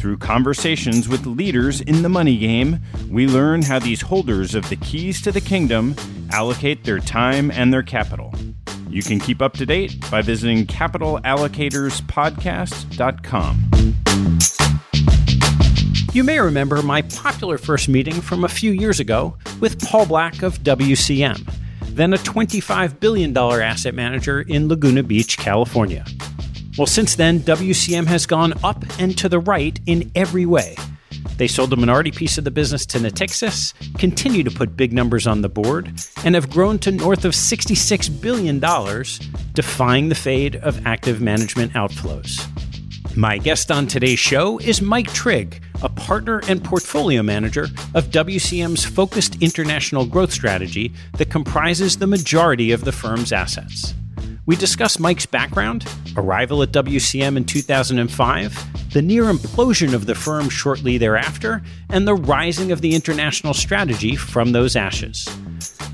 Through conversations with leaders in the money game, we learn how these holders of the keys to the kingdom allocate their time and their capital. You can keep up to date by visiting capitalallocatorspodcast.com. You may remember my popular first meeting from a few years ago with Paul Black of WCM, then a $25 billion asset manager in Laguna Beach, California. Well, since then, WCM has gone up and to the right in every way. They sold a minority piece of the business to Natixis, continue to put big numbers on the board, and have grown to north of $66 billion, defying the fade of active management outflows. My guest on today's show is Mike Trigg, a partner and portfolio manager of WCM's focused international growth strategy that comprises the majority of the firm's assets. We discuss Mike's background, arrival at WCM in 2005, the near implosion of the firm shortly thereafter, and the rising of the international strategy from those ashes.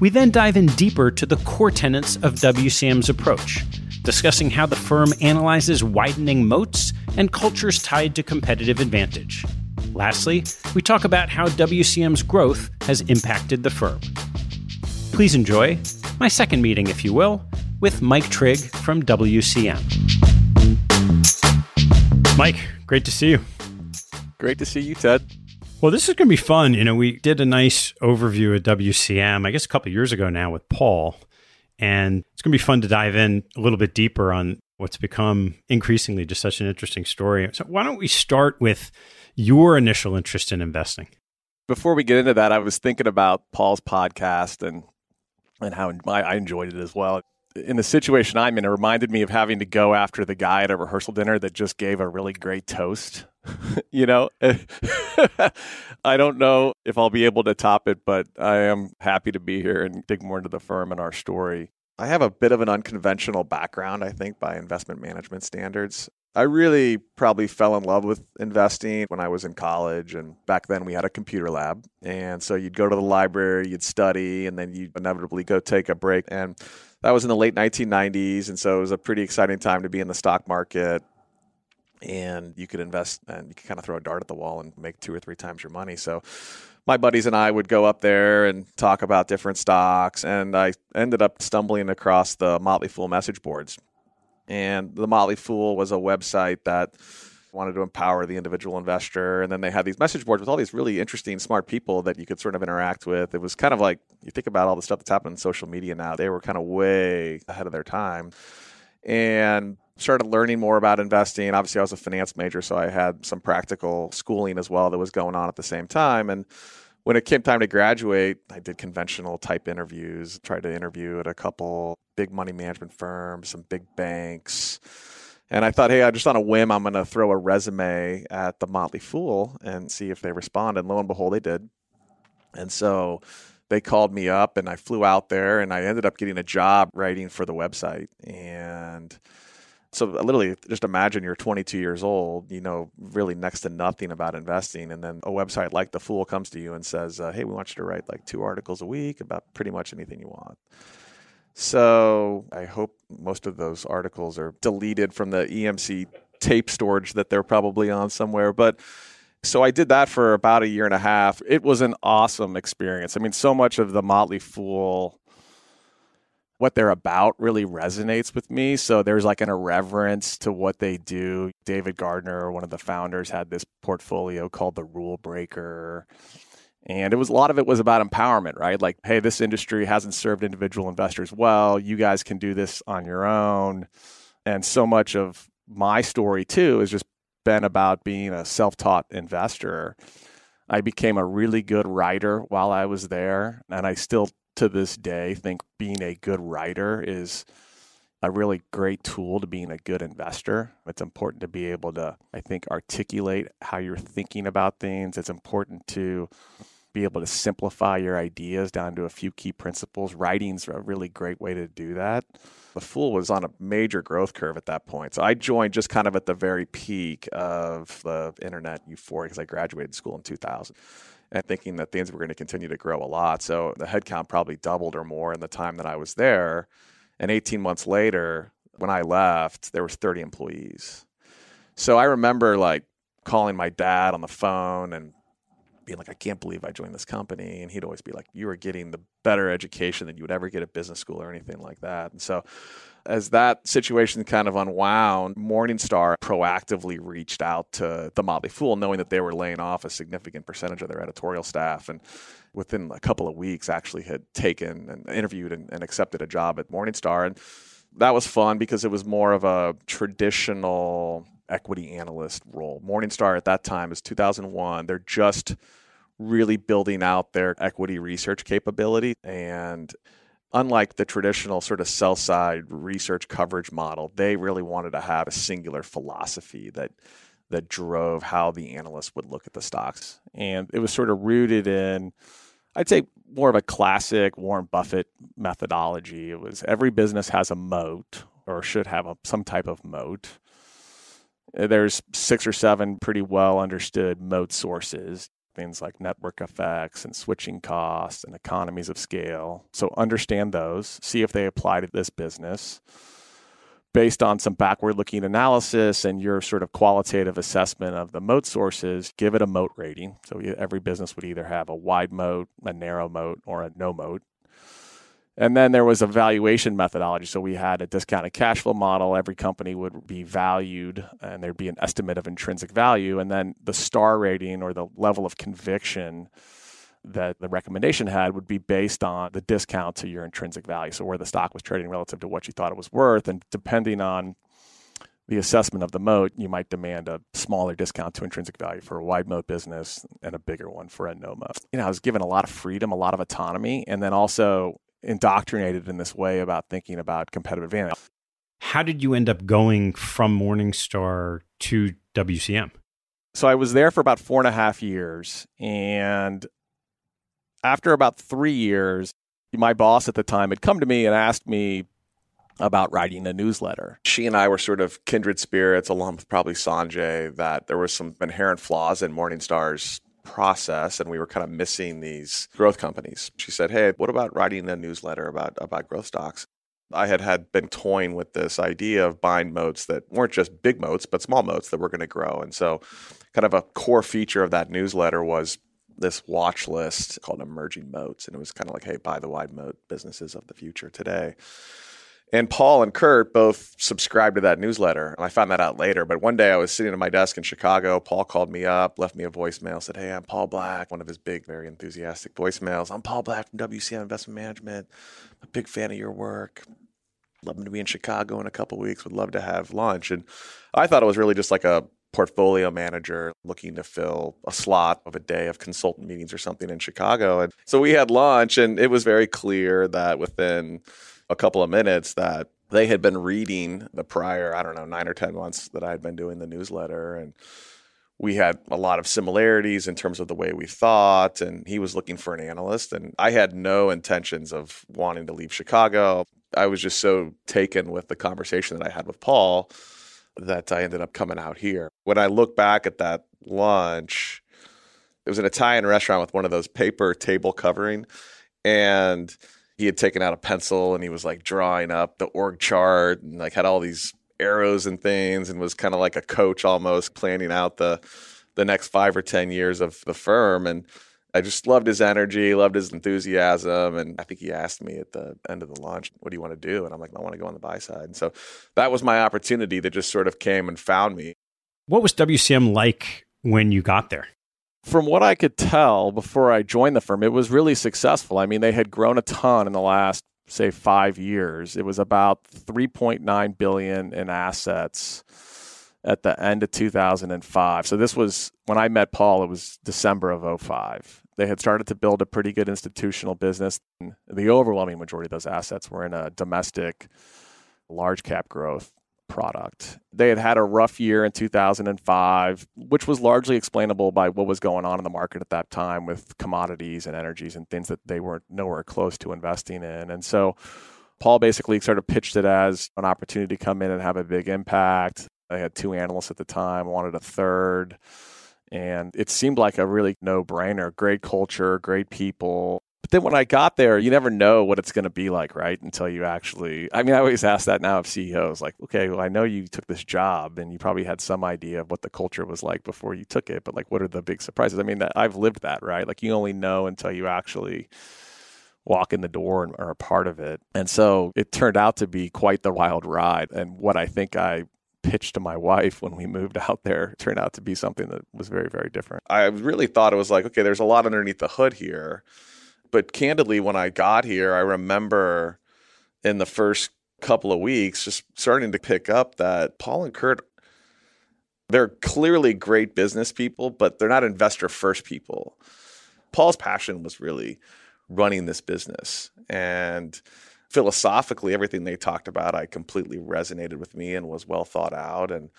We then dive in deeper to the core tenets of WCM's approach, discussing how the firm analyzes widening moats and cultures tied to competitive advantage. Lastly, we talk about how WCM's growth has impacted the firm. Please enjoy my second meeting, if you will, with Mike Trigg from WCM. Mike, great to see you. Great to see you, Ted. Well, this is going to be fun. You know, we did a nice overview of WCM, I guess a couple years ago now with Paul. And it's going to be fun to dive in a little bit deeper on what's become increasingly just such an interesting story. So, why don't we start with your initial interest in investing? Before we get into that, I was thinking about Paul's podcast and and how I enjoyed it as well. In the situation I'm in, it reminded me of having to go after the guy at a rehearsal dinner that just gave a really great toast. you know, I don't know if I'll be able to top it, but I am happy to be here and dig more into the firm and our story. I have a bit of an unconventional background, I think, by investment management standards. I really probably fell in love with investing when I was in college. And back then we had a computer lab. And so you'd go to the library, you'd study, and then you'd inevitably go take a break. And that was in the late 1990s. And so it was a pretty exciting time to be in the stock market. And you could invest and you could kind of throw a dart at the wall and make two or three times your money. So my buddies and I would go up there and talk about different stocks. And I ended up stumbling across the Motley Fool message boards and the Motley Fool was a website that wanted to empower the individual investor. And then they had these message boards with all these really interesting, smart people that you could sort of interact with. It was kind of like you think about all the stuff that's happening in social media now, they were kind of way ahead of their time. And started learning more about investing. Obviously, I was a finance major, so I had some practical schooling as well that was going on at the same time. And when it came time to graduate, I did conventional type interviews, tried to interview at a couple big money management firms, some big banks. And I thought, hey, I just on a whim, I'm going to throw a resume at the Motley Fool and see if they respond. And lo and behold, they did. And so they called me up and I flew out there and I ended up getting a job writing for the website. And so literally just imagine you're 22 years old you know really next to nothing about investing and then a website like the fool comes to you and says uh, hey we want you to write like two articles a week about pretty much anything you want so i hope most of those articles are deleted from the emc tape storage that they're probably on somewhere but so I did that for about a year and a half. It was an awesome experience. I mean, so much of the Motley Fool what they're about really resonates with me. So there's like an irreverence to what they do. David Gardner, one of the founders, had this portfolio called the Rule Breaker. And it was a lot of it was about empowerment, right? Like, hey, this industry hasn't served individual investors well. You guys can do this on your own. And so much of my story, too, has just been about being a self taught investor. I became a really good writer while I was there, and I still to this day think being a good writer is a really great tool to being a good investor. It's important to be able to, I think, articulate how you're thinking about things. It's important to be able to simplify your ideas down to a few key principles. Writing's a really great way to do that. The Fool was on a major growth curve at that point. So I joined just kind of at the very peak of the internet euphoria because I graduated school in 2000 and thinking that things were going to continue to grow a lot. So the headcount probably doubled or more in the time that I was there. And 18 months later, when I left, there was 30 employees. So I remember like calling my dad on the phone and being like, I can't believe I joined this company. And he'd always be like, You are getting the better education than you would ever get at business school or anything like that. And so as that situation kind of unwound, Morningstar proactively reached out to the Motley Fool, knowing that they were laying off a significant percentage of their editorial staff. And within a couple of weeks, actually had taken and interviewed and, and accepted a job at Morningstar. And that was fun because it was more of a traditional equity analyst role. Morningstar at that time is 2001. They're just really building out their equity research capability. And unlike the traditional sort of sell side research coverage model, they really wanted to have a singular philosophy that that drove how the analysts would look at the stocks. And it was sort of rooted in I'd say more of a classic Warren Buffett methodology. It was every business has a moat or should have a, some type of moat. There's six or seven pretty well understood moat sources things like network effects and switching costs and economies of scale. So understand those, see if they apply to this business based on some backward looking analysis and your sort of qualitative assessment of the moat sources, give it a moat rating. So every business would either have a wide moat, a narrow moat, or a no moat. And then there was a valuation methodology. So we had a discounted cash flow model. Every company would be valued and there'd be an estimate of intrinsic value. And then the star rating or the level of conviction that the recommendation had would be based on the discount to your intrinsic value. So where the stock was trading relative to what you thought it was worth. And depending on the assessment of the moat, you might demand a smaller discount to intrinsic value for a wide moat business and a bigger one for a no moat. You know, I was given a lot of freedom, a lot of autonomy, and then also indoctrinated in this way about thinking about competitive advantage. How did you end up going from Morningstar to WCM? So I was there for about four and a half years. And after about three years, my boss at the time had come to me and asked me about writing a newsletter. She and I were sort of kindred spirits, along with probably Sanjay, that there was some inherent flaws in Morningstar's process and we were kind of missing these growth companies. She said, Hey, what about writing a newsletter about, about growth stocks? I had had been toying with this idea of buying moats that weren't just big moats, but small moats that were going to grow. And so, kind of a core feature of that newsletter was this watch list called Emerging Moats. And it was kind of like, hey, buy the wide moat businesses of the future today. And Paul and Kurt both subscribed to that newsletter. And I found that out later. But one day I was sitting at my desk in Chicago. Paul called me up, left me a voicemail, said, Hey, I'm Paul Black, one of his big, very enthusiastic voicemails. I'm Paul Black from WCM Investment Management. I'm a big fan of your work. Love to be in Chicago in a couple weeks. Would love to have lunch. And I thought it was really just like a portfolio manager looking to fill a slot of a day of consultant meetings or something in Chicago. And so we had lunch, and it was very clear that within a couple of minutes that they had been reading the prior, I don't know, nine or 10 months that I had been doing the newsletter. And we had a lot of similarities in terms of the way we thought. And he was looking for an analyst. And I had no intentions of wanting to leave Chicago. I was just so taken with the conversation that I had with Paul that I ended up coming out here. When I look back at that lunch, it was an Italian restaurant with one of those paper table covering. And he had taken out a pencil and he was like drawing up the org chart and like had all these arrows and things and was kind of like a coach almost planning out the the next five or ten years of the firm and I just loved his energy, loved his enthusiasm, and I think he asked me at the end of the launch, "What do you want to do?" And I'm like, "I want to go on the buy side." And so that was my opportunity that just sort of came and found me. What was WCM like when you got there? From what I could tell before I joined the firm, it was really successful. I mean, they had grown a ton in the last, say, five years. It was about 3.9 billion in assets at the end of 2005. So this was when I met Paul. It was December of 05. They had started to build a pretty good institutional business. The overwhelming majority of those assets were in a domestic large cap growth product. They had had a rough year in 2005, which was largely explainable by what was going on in the market at that time with commodities and energies and things that they weren't nowhere close to investing in. And so Paul basically sort of pitched it as an opportunity to come in and have a big impact. They had two analysts at the time, wanted a third. And it seemed like a really no brainer. Great culture, great people. But then when I got there, you never know what it's going to be like, right? Until you actually, I mean, I always ask that now of CEOs, like, okay, well, I know you took this job and you probably had some idea of what the culture was like before you took it, but like, what are the big surprises? I mean, I've lived that, right? Like, you only know until you actually walk in the door and are a part of it. And so it turned out to be quite the wild ride. And what I think I pitched to my wife when we moved out there turned out to be something that was very, very different. I really thought it was like, okay, there's a lot underneath the hood here but candidly, when I got here, I remember in the first couple of weeks just starting to pick up that Paul and Kurt, they're clearly great business people, but they're not investor first people. Paul's passion was really running this business. And philosophically, everything they talked about, I completely resonated with me and was well thought out. And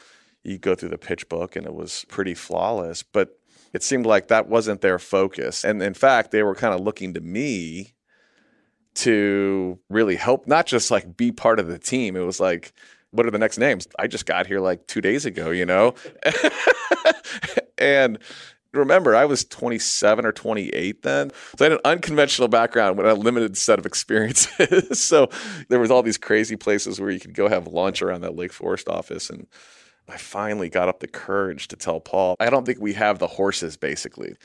you go through the pitch book and it was pretty flawless. But it seemed like that wasn't their focus. And in fact, they were kind of looking to me to really help, not just like be part of the team. It was like, what are the next names? I just got here like two days ago, you know? and remember, I was 27 or 28 then. So I had an unconventional background with a limited set of experiences. so there was all these crazy places where you could go have lunch around that Lake Forest office and I finally got up the courage to tell Paul, I don't think we have the horses, basically.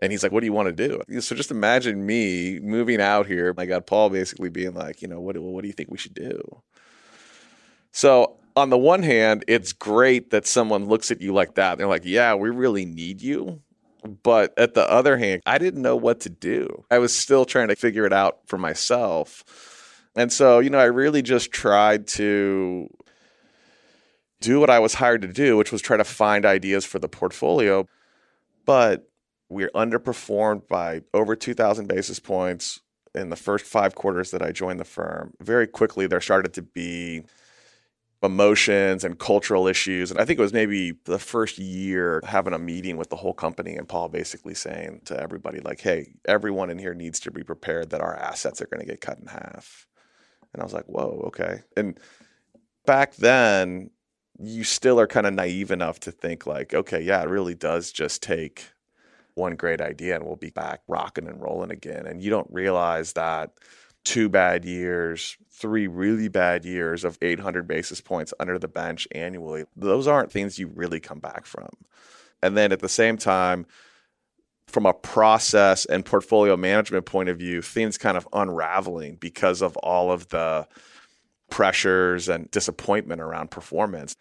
And he's like, What do you want to do? So just imagine me moving out here. I got Paul basically being like, You know, what, what do you think we should do? So, on the one hand, it's great that someone looks at you like that. They're like, Yeah, we really need you. But at the other hand, I didn't know what to do. I was still trying to figure it out for myself. And so, you know, I really just tried to do what I was hired to do, which was try to find ideas for the portfolio. But we're underperformed by over 2,000 basis points. in the first five quarters that I joined the firm, very quickly there started to be emotions and cultural issues. And I think it was maybe the first year having a meeting with the whole company and Paul basically saying to everybody, like, hey, everyone in here needs to be prepared that our assets are going to get cut in half. And I was like, whoa, okay. And back then, you still are kind of naive enough to think like, okay, yeah, it really does just take one great idea and we'll be back rocking and rolling again. And you don't realize that two bad years, three really bad years of 800 basis points under the bench annually, those aren't things you really come back from. And then at the same time, from a process and portfolio management point of view, things kind of unraveling because of all of the pressures and disappointment around performance.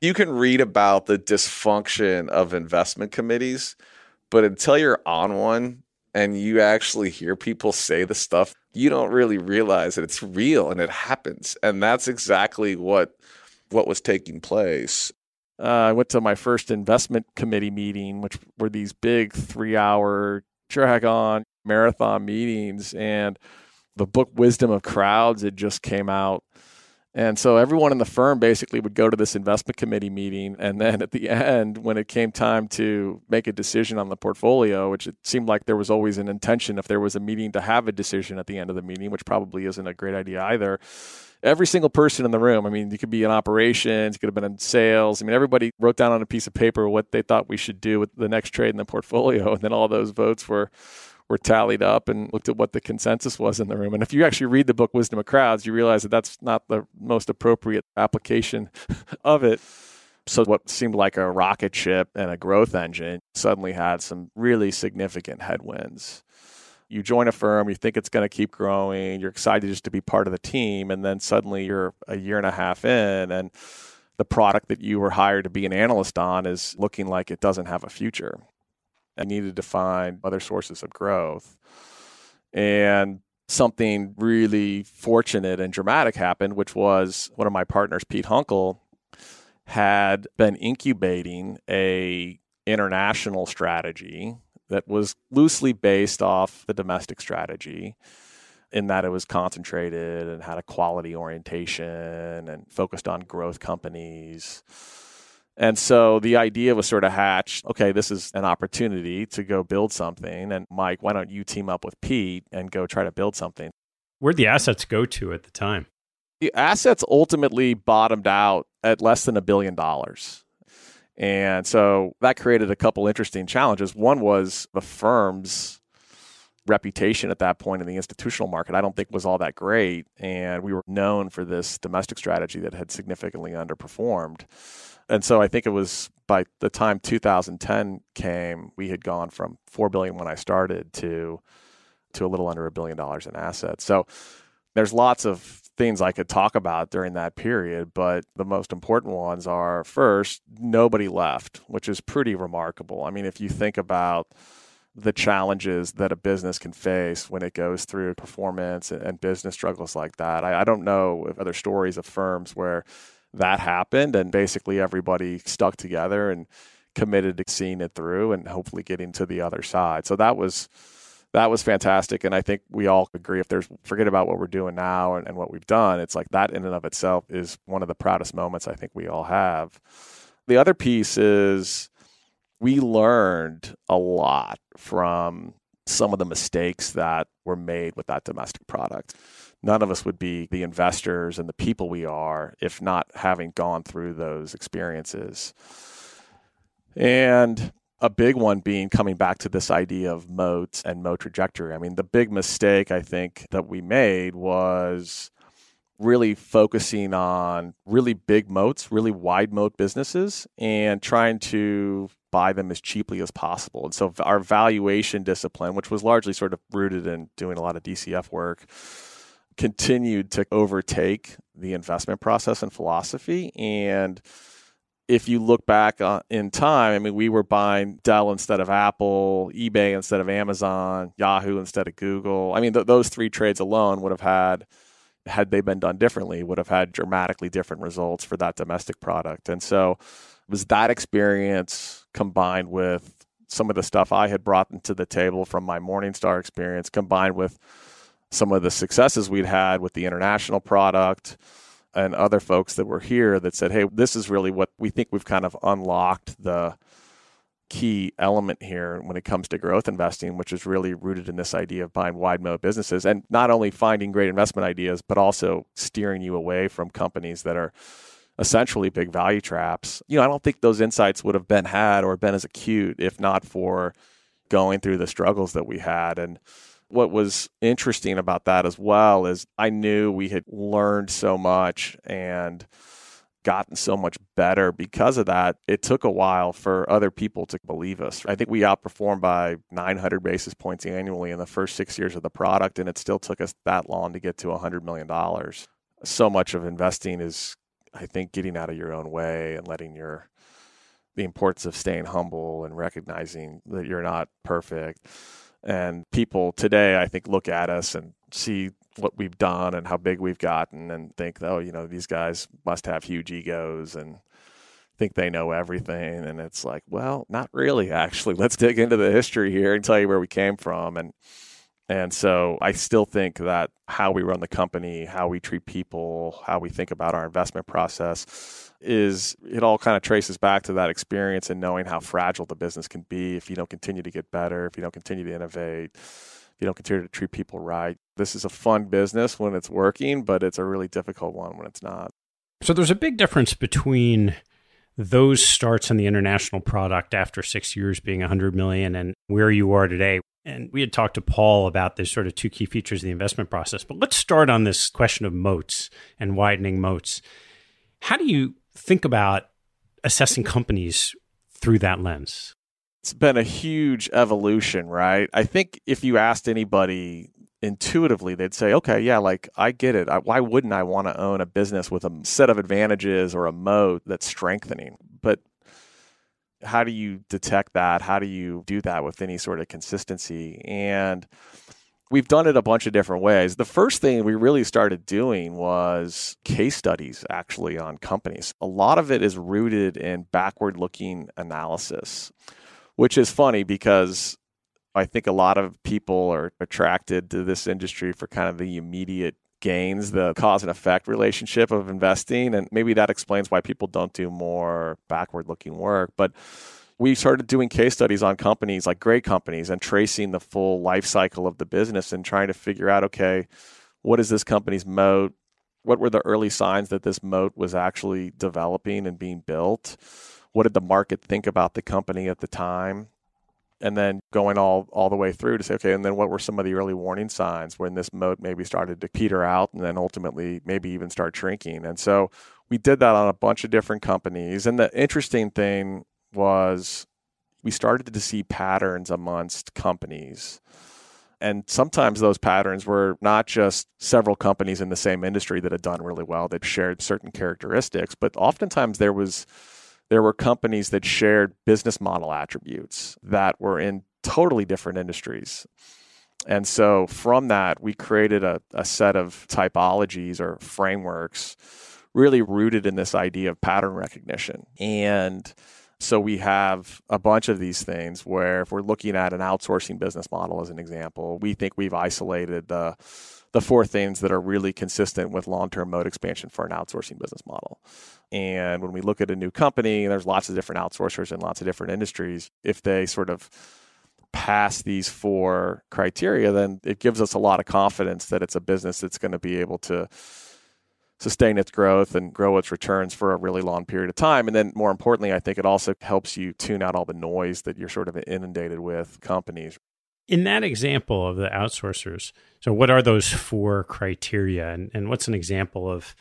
You can read about the dysfunction of investment committees, but until you're on one and you actually hear people say the stuff, you don't really realize that it's real and it happens. And that's exactly what what was taking place. Uh, I went to my first investment committee meeting, which were these big three hour drag on marathon meetings. And the book Wisdom of Crowds had just came out. And so everyone in the firm basically would go to this investment committee meeting. And then at the end, when it came time to make a decision on the portfolio, which it seemed like there was always an intention if there was a meeting to have a decision at the end of the meeting, which probably isn't a great idea either. Every single person in the room, I mean, you could be in operations, you could have been in sales. I mean, everybody wrote down on a piece of paper what they thought we should do with the next trade in the portfolio. And then all those votes were were tallied up and looked at what the consensus was in the room. And if you actually read the book Wisdom of Crowds, you realize that that's not the most appropriate application of it. So, what seemed like a rocket ship and a growth engine suddenly had some really significant headwinds. You join a firm, you think it's going to keep growing, you're excited just to be part of the team, and then suddenly you're a year and a half in, and the product that you were hired to be an analyst on is looking like it doesn't have a future. I needed to find other sources of growth. And something really fortunate and dramatic happened, which was one of my partners, Pete Hunkel, had been incubating a international strategy that was loosely based off the domestic strategy in that it was concentrated and had a quality orientation and focused on growth companies and so the idea was sort of hatched okay, this is an opportunity to go build something. And Mike, why don't you team up with Pete and go try to build something? Where'd the assets go to at the time? The assets ultimately bottomed out at less than a billion dollars. And so that created a couple interesting challenges. One was the firm's reputation at that point in the institutional market, I don't think was all that great. And we were known for this domestic strategy that had significantly underperformed and so I think it was by the time 2010 came, we had gone from four billion when I started to to a little under a billion dollars in assets. So there's lots of things I could talk about during that period, but the most important ones are first, nobody left, which is pretty remarkable. I mean, if you think about the challenges that a business can face when it goes through performance and, business struggles like that. I, I don't know other stories of firms where that happened and basically everybody stuck together and committed to seeing it through and hopefully getting to the other side. So that was that was fantastic and I think we all agree if there's forget about what we're doing now and, and what we've done, it's like that in and of itself is one of the proudest moments I think we all have. The other piece is we learned a lot from some of the mistakes that were made with that domestic product none of us would be the investors and the people we are if not having gone through those experiences. And a big one being coming back to this idea of moats and moat trajectory. I mean, the big mistake I think that we made was really focusing on really big moats, really wide moat businesses, and trying to buy them as cheaply as possible. And so our valuation discipline, which was largely sort of rooted in doing a lot of DCF work, continued to overtake the investment process and philosophy. And if you look back uh, in time, I mean, we were buying Dell instead of Apple, eBay instead of Amazon, Yahoo instead of Google. I mean, th- those three trades alone would have had, had they been done differently, would have had dramatically different results for that domestic product. And so it was that experience combined with some of the stuff I had brought into the table from my Morningstar experience, combined with some of the successes we'd had with the international product and other folks that were here that said, hey, this is really what we think we've kind of unlocked the key element here when it comes to growth investing, which is really rooted in this idea of buying wide moat businesses and not only finding great investment ideas, but also steering you away from companies that are essentially big value traps. You know, I don't think those insights would have been had or been as acute if not for going through the struggles that we had. And what was interesting about that as well is I knew we had learned so much and gotten so much better because of that. It took a while for other people to believe us. I think we outperformed by 900 basis points annually in the first six years of the product, and it still took us that long to get to $100 million. So much of investing is, I think, getting out of your own way and letting your the importance of staying humble and recognizing that you're not perfect. And people today, I think, look at us and see what we've done and how big we've gotten and think, oh, you know, these guys must have huge egos and think they know everything. And it's like, well, not really, actually. Let's dig into the history here and tell you where we came from. And and so I still think that how we run the company, how we treat people, how we think about our investment process is it all kind of traces back to that experience and knowing how fragile the business can be if you don't continue to get better, if you don't continue to innovate, if you don't continue to treat people right. This is a fun business when it's working, but it's a really difficult one when it's not. So there's a big difference between those starts in the international product after six years being 100 million and where you are today and we had talked to Paul about the sort of two key features of the investment process. But let's start on this question of moats and widening moats. How do you think about assessing companies through that lens? It's been a huge evolution, right? I think if you asked anybody intuitively, they'd say, okay, yeah, like I get it. I, why wouldn't I want to own a business with a set of advantages or a moat that's strengthening? But how do you detect that? How do you do that with any sort of consistency? And we've done it a bunch of different ways. The first thing we really started doing was case studies actually on companies. A lot of it is rooted in backward looking analysis, which is funny because I think a lot of people are attracted to this industry for kind of the immediate gains, the cause and effect relationship of investing. And maybe that explains why people don't do more backward looking work. But we started doing case studies on companies like great companies and tracing the full life cycle of the business and trying to figure out okay, what is this company's moat? What were the early signs that this moat was actually developing and being built? What did the market think about the company at the time? And then going all all the way through to say, okay, and then what were some of the early warning signs when this moat maybe started to peter out and then ultimately maybe even start shrinking? And so we did that on a bunch of different companies. And the interesting thing was we started to see patterns amongst companies. And sometimes those patterns were not just several companies in the same industry that had done really well that shared certain characteristics, but oftentimes there was there were companies that shared business model attributes that were in totally different industries. And so from that, we created a, a set of typologies or frameworks really rooted in this idea of pattern recognition. And so we have a bunch of these things where if we're looking at an outsourcing business model as an example, we think we've isolated the the four things that are really consistent with long-term moat expansion for an outsourcing business model. And when we look at a new company, there's lots of different outsourcers in lots of different industries. If they sort of pass these four criteria, then it gives us a lot of confidence that it's a business that's going to be able to sustain its growth and grow its returns for a really long period of time. And then more importantly, I think it also helps you tune out all the noise that you're sort of inundated with companies. In that example of the outsourcers, so what are those four criteria and, and what's an example of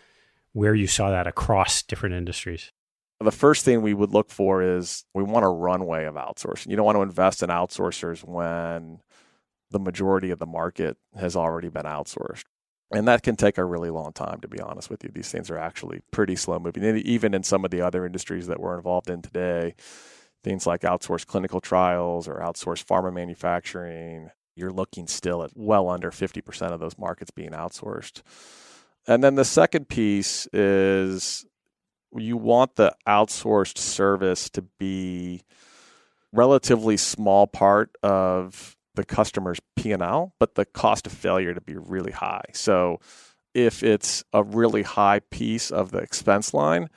where you saw that across different industries? The first thing we would look for is we want a runway of outsourcing. You don't want to invest in outsourcers when the majority of the market has already been outsourced. And that can take a really long time, to be honest with you. These things are actually pretty slow moving. And even in some of the other industries that we're involved in today, things like outsourced clinical trials or outsourced pharma manufacturing, you're looking still at well under 50% of those markets being outsourced. And then the second piece is you want the outsourced service to be relatively small part of the customer's P&L, but the cost of failure to be really high. So if it's a really high piece of the expense line,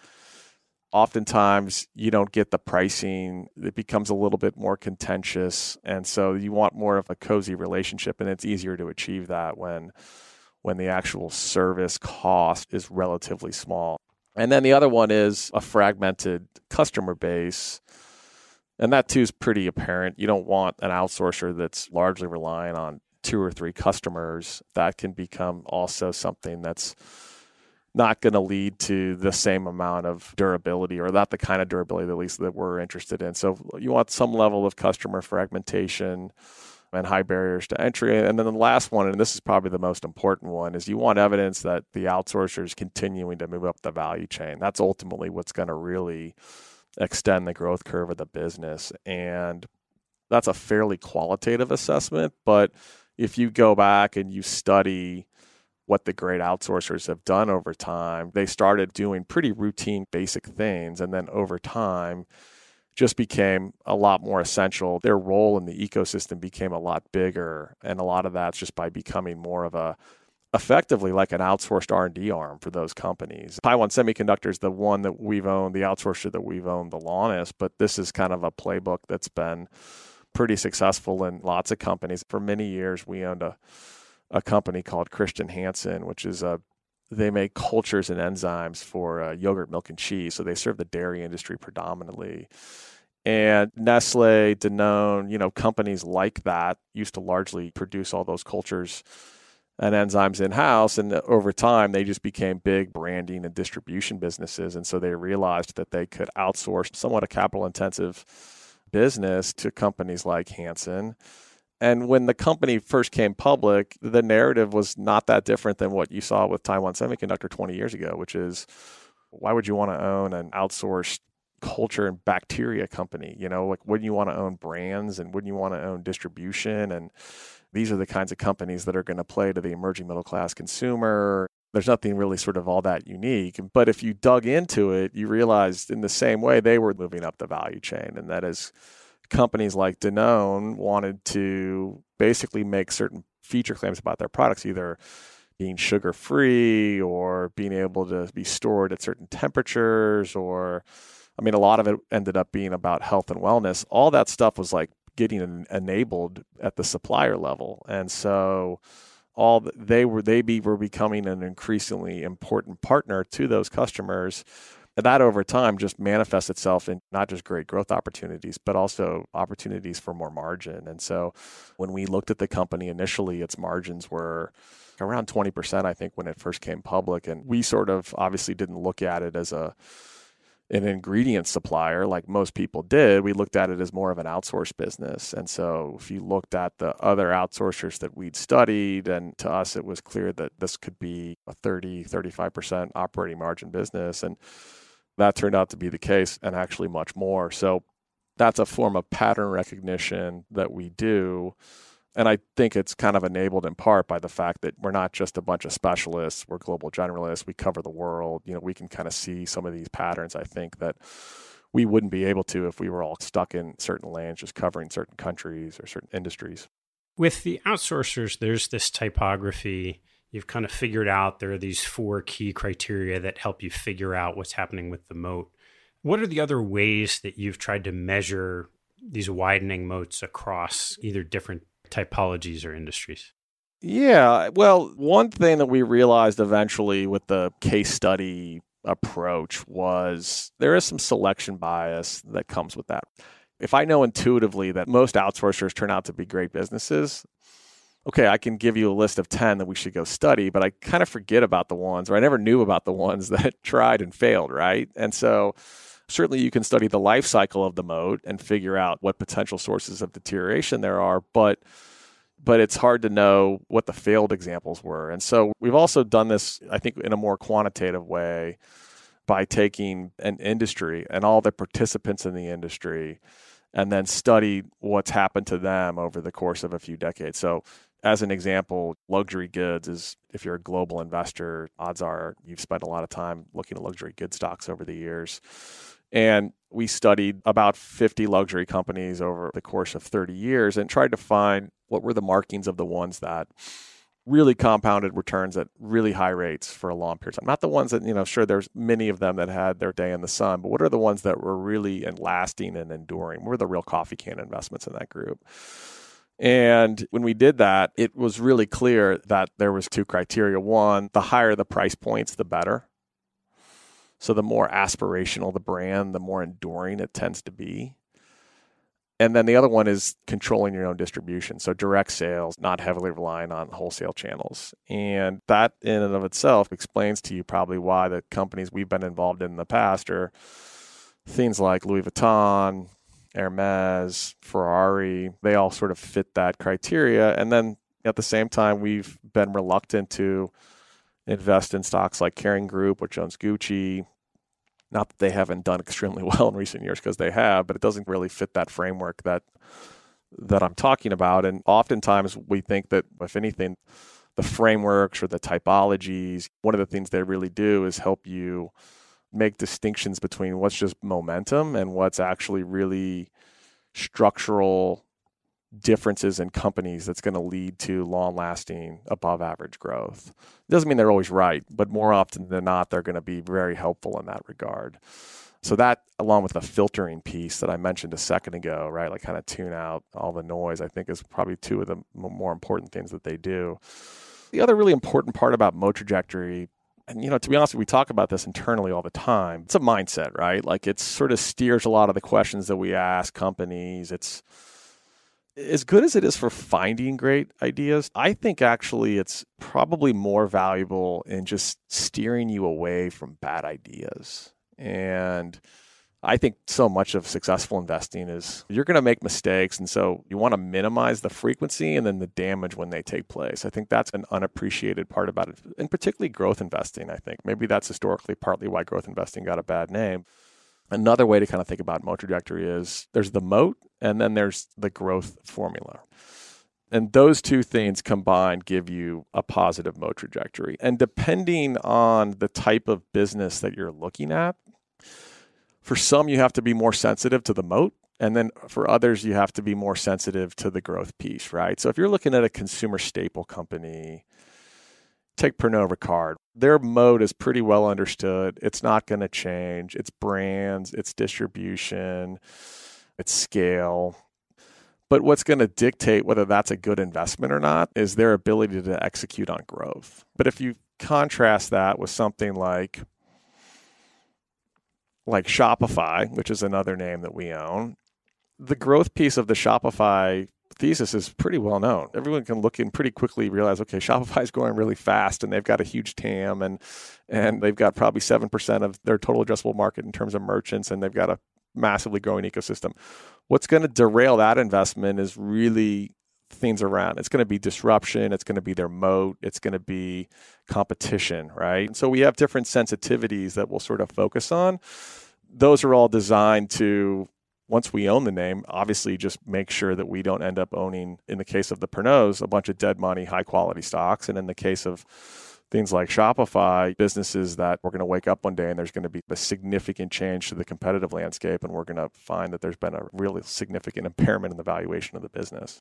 oftentimes you don't get the pricing. It becomes a little bit more contentious. And so you want more of a cozy relationship. And it's easier to achieve that when when the actual service cost is relatively small. And then the other one is a fragmented customer base. And that too is pretty apparent. You don't want an outsourcer that's largely relying on two or three customers. That can become also something that's not going to lead to the same amount of durability or not the kind of durability at least that we're interested in. So you want some level of customer fragmentation and high barriers to entry. And then the last one, and this is probably the most important one, is you want evidence that the outsourcer is continuing to move up the value chain. That's ultimately what's going to really extend the growth curve of the business. And that's a fairly qualitative assessment. But if you go back and you study what the great outsourcers have done over time, they started doing pretty routine, basic things. And then over time, just became a lot more essential. Their role in the ecosystem became a lot bigger, and a lot of that's just by becoming more of a effectively like an outsourced R&D arm for those companies. Taiwan Semiconductor is the one that we've owned, the outsourcer that we've owned the longest, but this is kind of a playbook that's been pretty successful in lots of companies. For many years, we owned a a company called Christian Hansen, which is a they make cultures and enzymes for uh, yogurt, milk, and cheese. So they serve the dairy industry predominantly. And Nestle, Danone, you know, companies like that used to largely produce all those cultures and enzymes in house. And over time, they just became big branding and distribution businesses. And so they realized that they could outsource somewhat a capital intensive business to companies like Hansen and when the company first came public, the narrative was not that different than what you saw with Taiwan Semiconductor 20 years ago, which is why would you want to own an outsourced culture and bacteria company? You know, like wouldn't you want to own brands and wouldn't you want to own distribution? And these are the kinds of companies that are going to play to the emerging middle class consumer. There's nothing really sort of all that unique. But if you dug into it, you realized in the same way they were moving up the value chain. And that is companies like Danone wanted to basically make certain feature claims about their products, either being sugar free or being able to be stored at certain temperatures, or I mean, a lot of it ended up being about health and wellness. All that stuff was like getting enabled at the supplier level, and so all they were they be were becoming an increasingly important partner to those customers and that over time just manifests itself in not just great growth opportunities, but also opportunities for more margin. And so when we looked at the company initially, its margins were around 20%, I think, when it first came public. And we sort of obviously didn't look at it as a an ingredient supplier like most people did. We looked at it as more of an outsourced business. And so if you looked at the other outsourcers that we'd studied, and to us, it was clear that this could be a 30, 35% operating margin business. And that turned out to be the case and actually much more. So that's a form of pattern recognition that we do. And I think it's kind of enabled in part by the fact that we're not just a bunch of specialists, we're global generalists, we cover the world. You know, we can kind of see some of these patterns, I think, that we wouldn't be able to if we were all stuck in certain lanes, just covering certain countries or certain industries. With the outsourcers, there's this typography you've kind of figured out there are these four key criteria that help you figure out what's happening with the moat. What are the other ways that you've tried to measure these widening moats across either different typologies or industries? Yeah, well, one thing that we realized eventually with the case study approach was there is some selection bias that comes with that. If I know intuitively that most outsourcers turn out to be great businesses, okay, I can give you a list of 10 that we should go study, but I kind of forget about the ones, or I never knew about the ones that tried and failed, right? And so certainly you can study the life cycle of the moat and figure out what potential sources of deterioration there are, but but it's hard to know what the failed examples were. And so we've also done this, I think, in a more quantitative way by taking an industry and all the participants in the industry and then study what's happened to them over the course of a few decades. So as an example, luxury goods is if you're a global investor, odds are you've spent a lot of time looking at luxury goods stocks over the years. And we studied about 50 luxury companies over the course of 30 years and tried to find what were the markings of the ones that really compounded returns at really high rates for a long period of time. Not the ones that, you know, sure, there's many of them that had their day in the sun, but what are the ones that were really and lasting and enduring? What were the real coffee can investments in that group? And when we did that, it was really clear that there was two criteria. One, the higher the price points, the better. So the more aspirational the brand, the more enduring it tends to be. And then the other one is controlling your own distribution. So direct sales, not heavily relying on wholesale channels. And that in and of itself explains to you probably why the companies we've been involved in, in the past are things like Louis Vuitton, Hermes, Ferrari. They all sort of fit that criteria. And then at the same time, we've been reluctant to invest in stocks like Kering Group or Jones Gucci, not that they haven't done extremely well in recent years because they have, but it doesn't really fit that framework that that I'm talking about. And oftentimes we think that if anything, the frameworks or the typologies, one of the things they really do is help you make distinctions between what's just momentum and what's actually really structural differences in companies that's going to lead to long lasting above average growth. It doesn't mean they're always right, but more often than not, they're going to be very helpful in that regard. So that, along with the filtering piece that I mentioned a second ago, right, like kind of tune out all the noise, I think is probably two of the more important things that they do. The other really important part about Moat Trajectory, and you know, to be honest, we talk about this internally all the time. It's a mindset, right? Like it sort of steers a lot of the questions that we ask companies. It's as good as it is for finding great ideas, I think actually it's probably more valuable in just steering you away from bad ideas. And I think so much of successful investing is you're going to make mistakes. And so you want to minimize the frequency and then the damage when they take place. I think that's an unappreciated part about it, and particularly growth investing. I think maybe that's historically partly why growth investing got a bad name. Another way to kind of think about moat trajectory is there's the moat and then there's the growth formula. And those two things combined give you a positive moat trajectory. And depending on the type of business that you're looking at, for some, you have to be more sensitive to the moat. And then for others, you have to be more sensitive to the growth piece, right? So if you're looking at a consumer staple company, take Pernod Ricard. Their moat is pretty well understood. It's not going to change. It's brands, it's distribution, it's scale. But what's going to dictate whether that's a good investment or not is their ability to execute on growth. But if you contrast that with something like like Shopify, which is another name that we own, the growth piece of the Shopify thesis is pretty well known. Everyone can look in pretty quickly realize, okay, Shopify is growing really fast, and they've got a huge TAM, and and they've got probably seven percent of their total addressable market in terms of merchants, and they've got a massively growing ecosystem. What's going to derail that investment is really things around. It's going to be disruption. It's going to be their moat. It's going to be competition, right? And so we have different sensitivities that we'll sort of focus on. Those are all designed to once we own the name, obviously just make sure that we don't end up owning, in the case of the Pernods, a bunch of dead money, high quality stocks. And in the case of things like Shopify, businesses that we're going to wake up one day and there's going to be a significant change to the competitive landscape, and we're going to find that there's been a really significant impairment in the valuation of the business.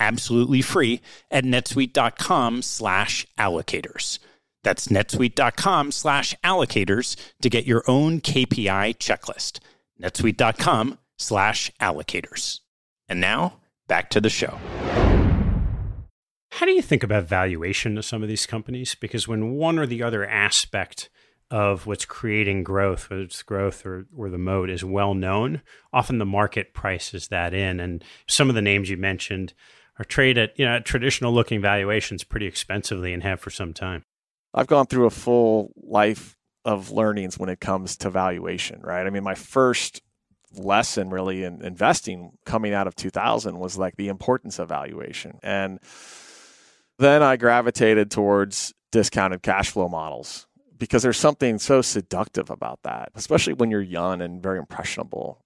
absolutely free at netsuite.com slash allocators. That's netsuite.com slash allocators to get your own KPI checklist. netsuite.com slash allocators. And now back to the show. How do you think about valuation of some of these companies? Because when one or the other aspect of what's creating growth, whether it's growth or, or the moat, is well known, often the market prices that in. And some of the names you mentioned are trade at you know at traditional looking valuations pretty expensively and have for some time. I've gone through a full life of learnings when it comes to valuation, right? I mean, my first lesson really in investing coming out of 2000 was like the importance of valuation. And then I gravitated towards discounted cash flow models because there's something so seductive about that, especially when you're young and very impressionable.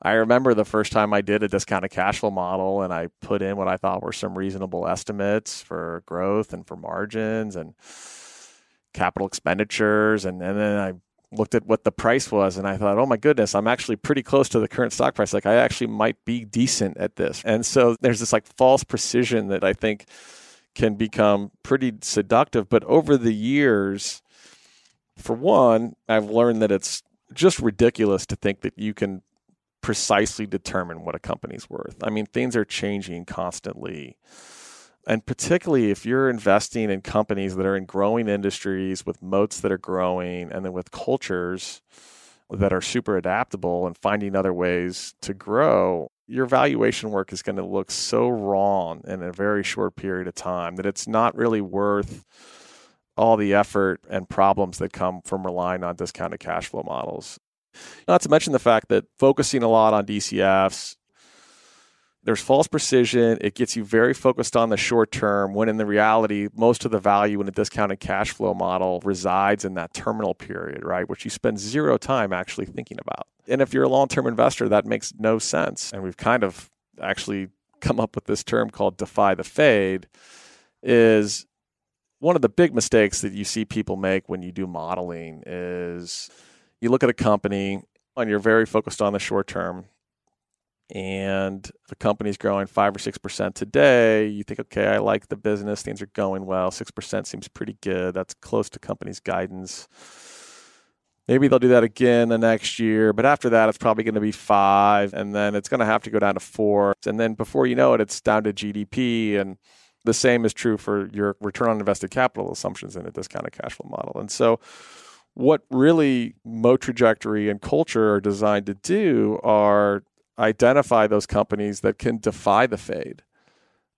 I remember the first time I did a discounted cash flow model and I put in what I thought were some reasonable estimates for growth and for margins and capital expenditures. And, and then I looked at what the price was and I thought, oh my goodness, I'm actually pretty close to the current stock price. Like I actually might be decent at this. And so there's this like false precision that I think can become pretty seductive. But over the years, for one, I've learned that it's just ridiculous to think that you can precisely determine what a company's worth. I mean, things are changing constantly. And particularly if you're investing in companies that are in growing industries with moats that are growing and then with cultures that are super adaptable and finding other ways to grow, your valuation work is going to look so wrong in a very short period of time that it's not really worth all the effort and problems that come from relying on discounted cash flow models. Not to mention the fact that focusing a lot on DCFs, there's false precision. It gets you very focused on the short term, when in the reality, most of the value in a discounted cash flow model resides in that terminal period, right? Which you spend zero time actually thinking about. And if you're a long term investor, that makes no sense. And we've kind of actually come up with this term called defy the fade, is one of the big mistakes that you see people make when you do modeling is you look at a company and you're very focused on the short term and the company's growing five or six percent today, you think, okay, I like the business, things are going well, six percent seems pretty good. That's close to company's guidance. Maybe they'll do that again the next year, but after that, it's probably going to be five, and then it's going to have to go down to four, and then before you know it, it's down to GDP, and the same is true for your return on invested capital assumptions in a discounted cash flow model, and so what really moat trajectory and culture are designed to do are identify those companies that can defy the fade,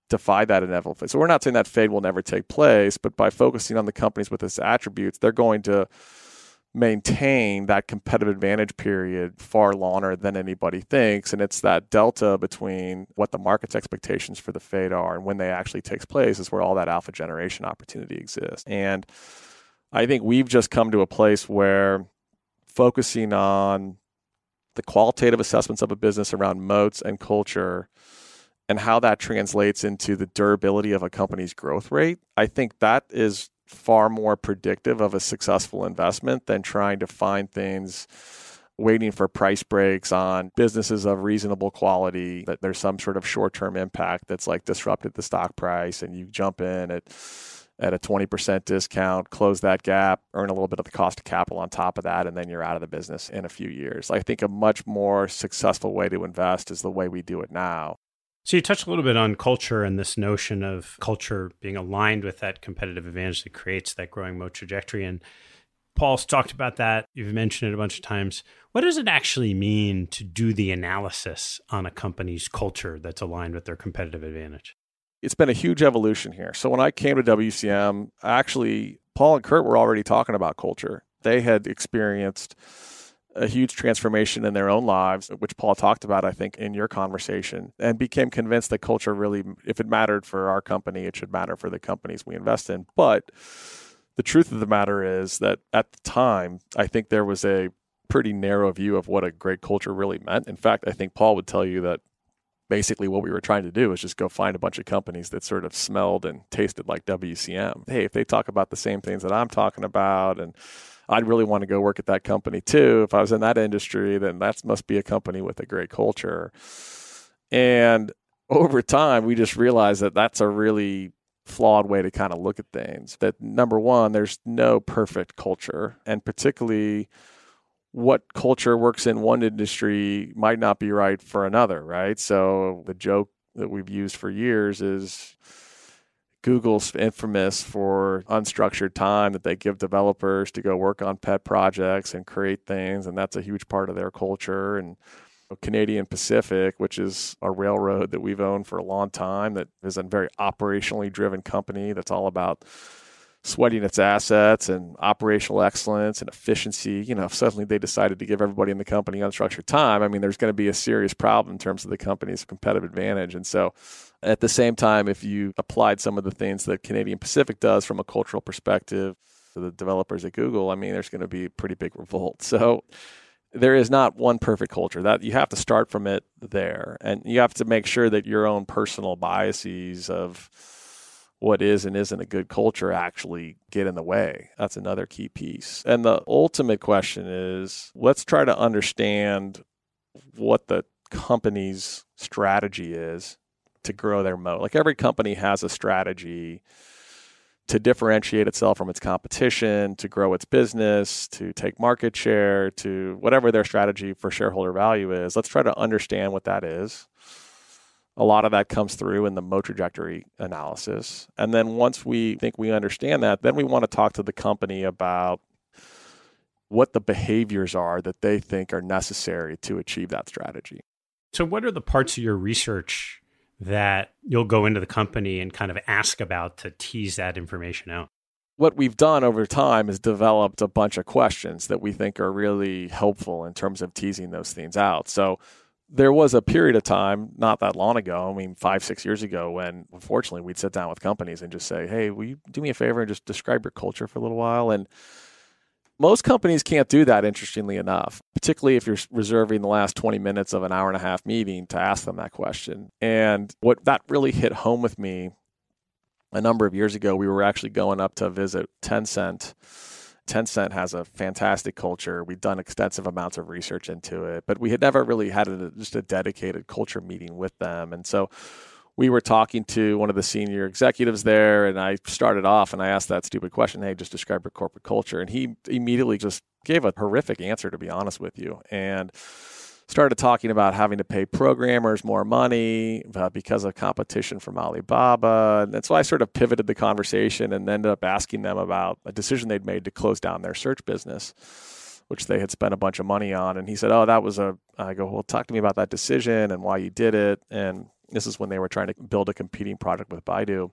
defy that inevitable fade. So we're not saying that fade will never take place, but by focusing on the companies with its attributes, they're going to maintain that competitive advantage period far longer than anybody thinks. And it's that delta between what the market's expectations for the fade are and when they actually takes place is where all that alpha generation opportunity exists. And I think we've just come to a place where focusing on the qualitative assessments of a business around moats and culture and how that translates into the durability of a company's growth rate, I think that is far more predictive of a successful investment than trying to find things waiting for price breaks on businesses of reasonable quality that there's some sort of short-term impact that's like disrupted the stock price and you jump in at at a 20% discount, close that gap, earn a little bit of the cost of capital on top of that, and then you're out of the business in a few years. I think a much more successful way to invest is the way we do it now. So you touched a little bit on culture and this notion of culture being aligned with that competitive advantage that creates that growing moat trajectory. And Paul's talked about that. You've mentioned it a bunch of times. What does it actually mean to do the analysis on a company's culture that's aligned with their competitive advantage? It's been a huge evolution here. So when I came to WCM, actually, Paul and Kurt were already talking about culture. They had experienced a huge transformation in their own lives, which Paul talked about, I think, in your conversation, and became convinced that culture really, if it mattered for our company, it should matter for the companies we invest in. But the truth of the matter is that at the time, I think there was a pretty narrow view of what a great culture really meant. In fact, I think Paul would tell you that basically what we were trying to do was just go find a bunch of companies that sort of smelled and tasted like WCM. Hey, if they talk about the same things that I'm talking about and I'd really want to go work at that company too. If I was in that industry, then that must be a company with a great culture. And over time, we just realized that that's a really flawed way to kind of look at things. That number one, there's no perfect culture. And particularly what culture works in one industry might not be right for another, right? So the joke that we've used for years is Google's infamous for unstructured time that they give developers to go work on pet projects and create things, and that's a huge part of their culture. And Canadian Pacific, which is a railroad that we've owned for a long time, that is a very operationally driven company that's all about sweating its assets and operational excellence and efficiency. You know, if suddenly they decided to give everybody in the company unstructured time, I mean, there's going to be a serious problem in terms of the company's competitive advantage. And so, at the same time, if you applied some of the things that Canadian Pacific does from a cultural perspective to the developers at Google, I mean, there's going to be a pretty big revolt. So, there is not one perfect culture that you have to start from it there and you have to make sure that your own personal biases of what is and isn't a good culture actually get in the way that's another key piece and the ultimate question is let's try to understand what the company's strategy is to grow their moat like every company has a strategy to differentiate itself from its competition, to grow its business, to take market share, to whatever their strategy for shareholder value is. Let's try to understand what that is. A lot of that comes through in the moat trajectory analysis. And then once we think we understand that, then we want to talk to the company about what the behaviors are that they think are necessary to achieve that strategy. So, what are the parts of your research that you'll go into the company and kind of ask about to tease that information out? What we've done over time is developed a bunch of questions that we think are really helpful in terms of teasing those things out. So there was a period of time not that long ago, I mean, five, six years ago, when unfortunately we'd sit down with companies and just say, hey, will you do me a favor and just describe your culture for a little while? And most companies can't do that, interestingly enough, particularly if you're reserving the last 20 minutes of an hour and a half meeting to ask them that question. And what that really hit home with me a number of years ago, we were actually going up to visit Tencent. Tencent has a fantastic culture. We've done extensive amounts of research into it, but we had never really had a, just a dedicated culture meeting with them. And so we were talking to one of the senior executives there, and I started off and I asked that stupid question, "Hey, just describe your corporate culture," and he immediately just gave a horrific answer, to be honest with you, and started talking about having to pay programmers more money uh, because of competition from Alibaba. And so I sort of pivoted the conversation and ended up asking them about a decision they'd made to close down their search business, which they had spent a bunch of money on. And he said, Oh, that was a, I go, Well, talk to me about that decision and why you did it. And this is when they were trying to build a competing product with Baidu.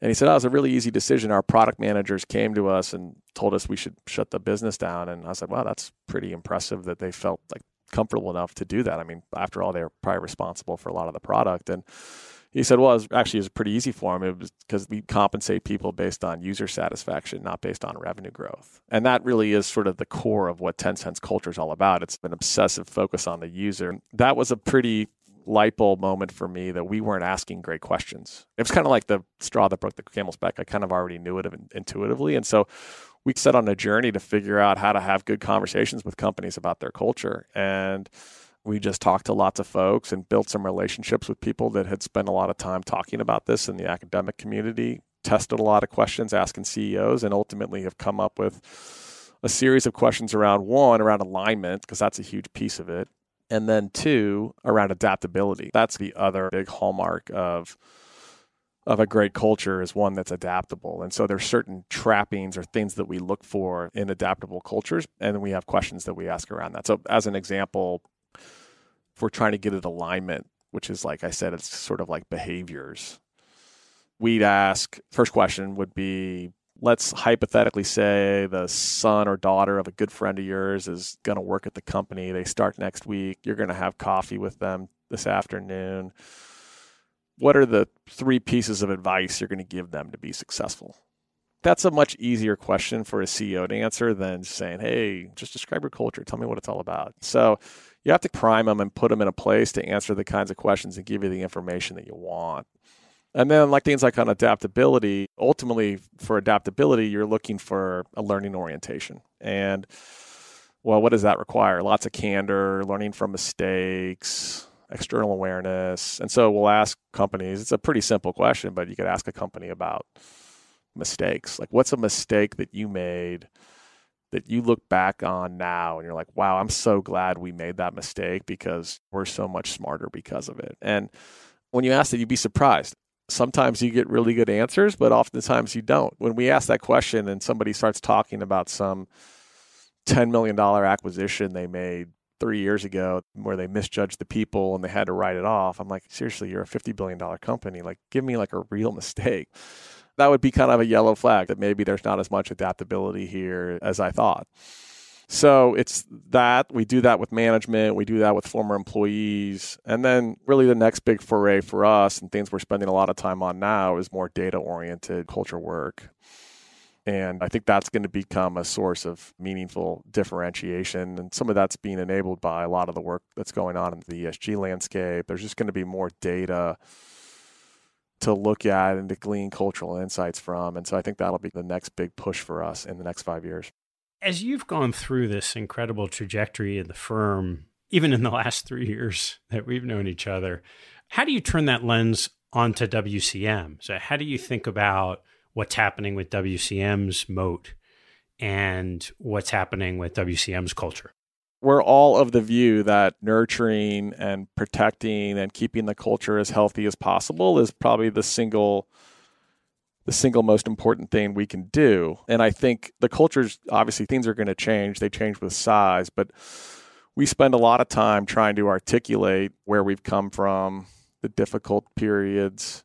And he said, "Oh, it was a really easy decision. Our product managers came to us and told us we should shut the business down." And I said, "Wow, that's pretty impressive that they felt like comfortable enough to do that. I mean, after all, they were probably responsible for a lot of the product." And he said, "Well, it was, actually, it was pretty easy for him. It was because we compensate people based on user satisfaction, not based on revenue growth. And that really is sort of the core of what Tencent's culture is all about. It's an obsessive focus on the user. That was a pretty light bulb moment for me that we weren't asking great questions. It was kind of like the straw that broke the camel's back. I kind of already knew it intuitively. And so we set on a journey to figure out how to have good conversations with companies about their culture. And we just talked to lots of folks and built some relationships with people that had spent a lot of time talking about this in the academic community, tested a lot of questions, asking CEOs, and ultimately have come up with a series of questions around one, around alignment, because that's a huge piece of it and then two around adaptability. That's the other big hallmark of of a great culture is one that's adaptable. And so there's certain trappings or things that we look for in adaptable cultures and then we have questions that we ask around that. So as an example, if we're trying to get at alignment, which is like I said it's sort of like behaviors. We'd ask first question would be let's hypothetically say the son or daughter of a good friend of yours is going to work at the company. They start next week. You're going to have coffee with them this afternoon. What are the three pieces of advice you're going to give them to be successful? That's a much easier question for a CEO to answer than saying, hey, just describe your culture. Tell me what it's all about. So you have to prime them and put them in a place to answer the kinds of questions and give you the information that you want. And then, like things like on adaptability, ultimately for adaptability, you're looking for a learning orientation. And well, what does that require? Lots of candor, learning from mistakes, external awareness. And so we'll ask companies, it's a pretty simple question, but you could ask a company about mistakes. Like, what's a mistake that you made that you look back on now and you're like, wow, I'm so glad we made that mistake because we're so much smarter because of it. And when you ask that, you'd be surprised sometimes you get really good answers, but oftentimes you don't. When we ask that question and somebody starts talking about some $10 million acquisition they made three years ago where they misjudged the people and they had to write it off, I'm like, seriously, you're a $50 billion company. Like, give me like a real mistake. That would be kind of a yellow flag that maybe there's not as much adaptability here as I thought. So it's that we do that with management, we do that with former employees. And then really the next big foray for us and things we're spending a lot of time on now is more data oriented culture work. And I think that's going to become a source of meaningful differentiation. And some of that's being enabled by a lot of the work that's going on in the ESG landscape. There's just going to be more data to look at and to glean cultural insights from. And so I think that'll be the next big push for us in the next five years as you've gone through this incredible trajectory in the firm, even in the last three years that we've known each other, how do you turn that lens onto WCM? So, how do you think about what's happening with WCM's moat and what's happening with WCM's culture? We're all of the view that nurturing and protecting and keeping the culture as healthy as possible is probably the single the single most important thing we can do. And I think the cultures, obviously, things are going to change. They change with size, but we spend a lot of time trying to articulate where we've come from, the difficult periods,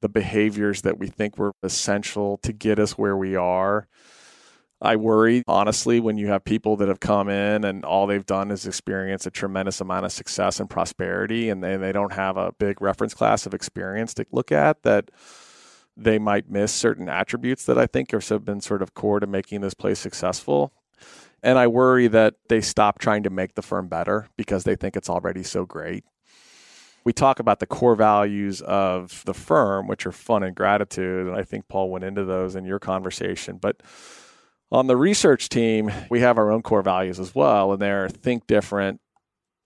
the behaviors that we think were essential to get us where we are. I worry, honestly, when you have people that have come in and all they've done is experience a tremendous amount of success and prosperity, and they, they don't have a big reference class of experience to look at that they might miss certain attributes that I think have been sort of core to making this place successful. And I worry that they stop trying to make the firm better because they think it's already so great. We talk about the core values of the firm, which are fun and gratitude. And I think Paul went into those in your conversation. But on the research team, we have our own core values as well, and they're think different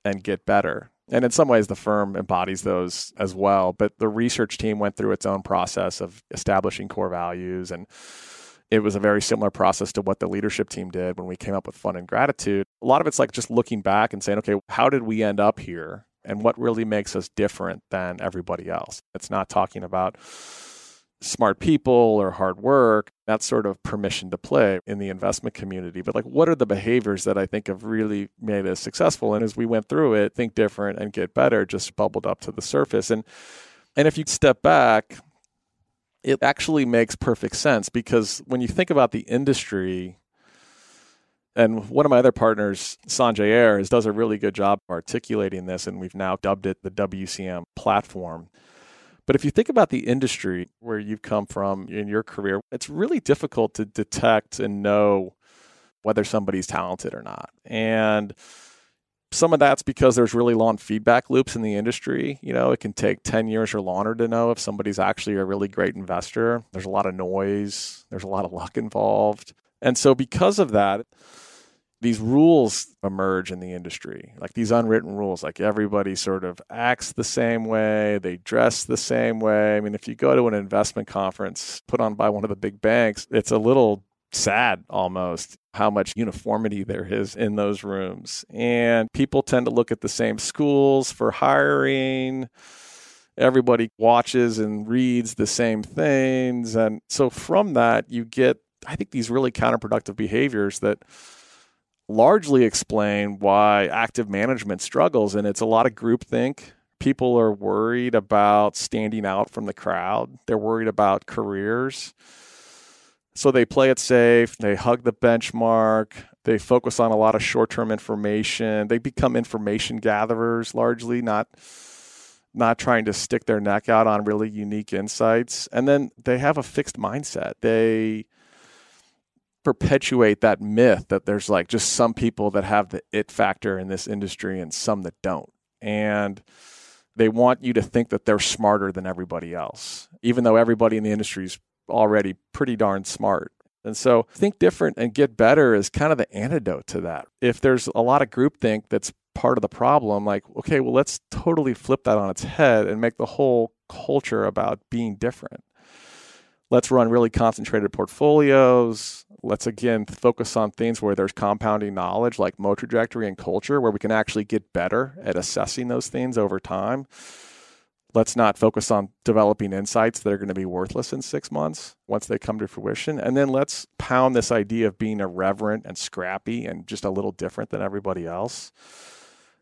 and get better. And in some ways, the firm embodies those as well. But the research team went through its own process of establishing core values. And it was a very similar process to what the leadership team did when we came up with fun and gratitude. A lot of it's like just looking back and saying, okay, how did we end up here? And what really makes us different than everybody else? It's not talking about smart people or hard work. That's sort of permission to play in the investment community. But like, what are the behaviors that I think have really made us successful? And as we went through it, think different and get better just bubbled up to the surface. And and if you step back, it actually makes perfect sense because when you think about the industry, and one of my other partners, Sanjay Ayers, does a really good job articulating this, and we've now dubbed it the WCM platform. But if you think about the industry where you've come from in your career, it's really difficult to detect and know whether somebody's talented or not. And some of that's because there's really long feedback loops in the industry. You know, it can take 10 years or longer to know if somebody's actually a really great investor. There's a lot of noise, there's a lot of luck involved. And so, because of that, these rules emerge in the industry, like these unwritten rules, like everybody sort of acts the same way, they dress the same way. I mean, if you go to an investment conference put on by one of the big banks, it's a little sad almost how much uniformity there is in those rooms. And people tend to look at the same schools for hiring. Everybody watches and reads the same things. And so from that, you get, I think, these really counterproductive behaviors that largely explain why active management struggles. And it's a lot of groupthink. People are worried about standing out from the crowd, they're worried about careers. So they play it safe, they hug the benchmark, they focus on a lot of short term information. They become information gatherers largely, not not trying to stick their neck out on really unique insights. And then they have a fixed mindset. They perpetuate that myth that there's like just some people that have the it factor in this industry and some that don't. And they want you to think that they're smarter than everybody else, even though everybody in the industry is already pretty darn smart. And so think different and get better is kind of the antidote to that. If there's a lot of groupthink that's part of the problem, like, okay, well, let's totally flip that on its head and make the whole culture about being different. Let's run really concentrated portfolios. Let's again focus on things where there's compounding knowledge like moat trajectory and culture, where we can actually get better at assessing those things over time. let's not focus on developing insights that are going to be worthless in six months once they come to fruition. And then let's pound this idea of being irreverent and scrappy and just a little different than everybody else.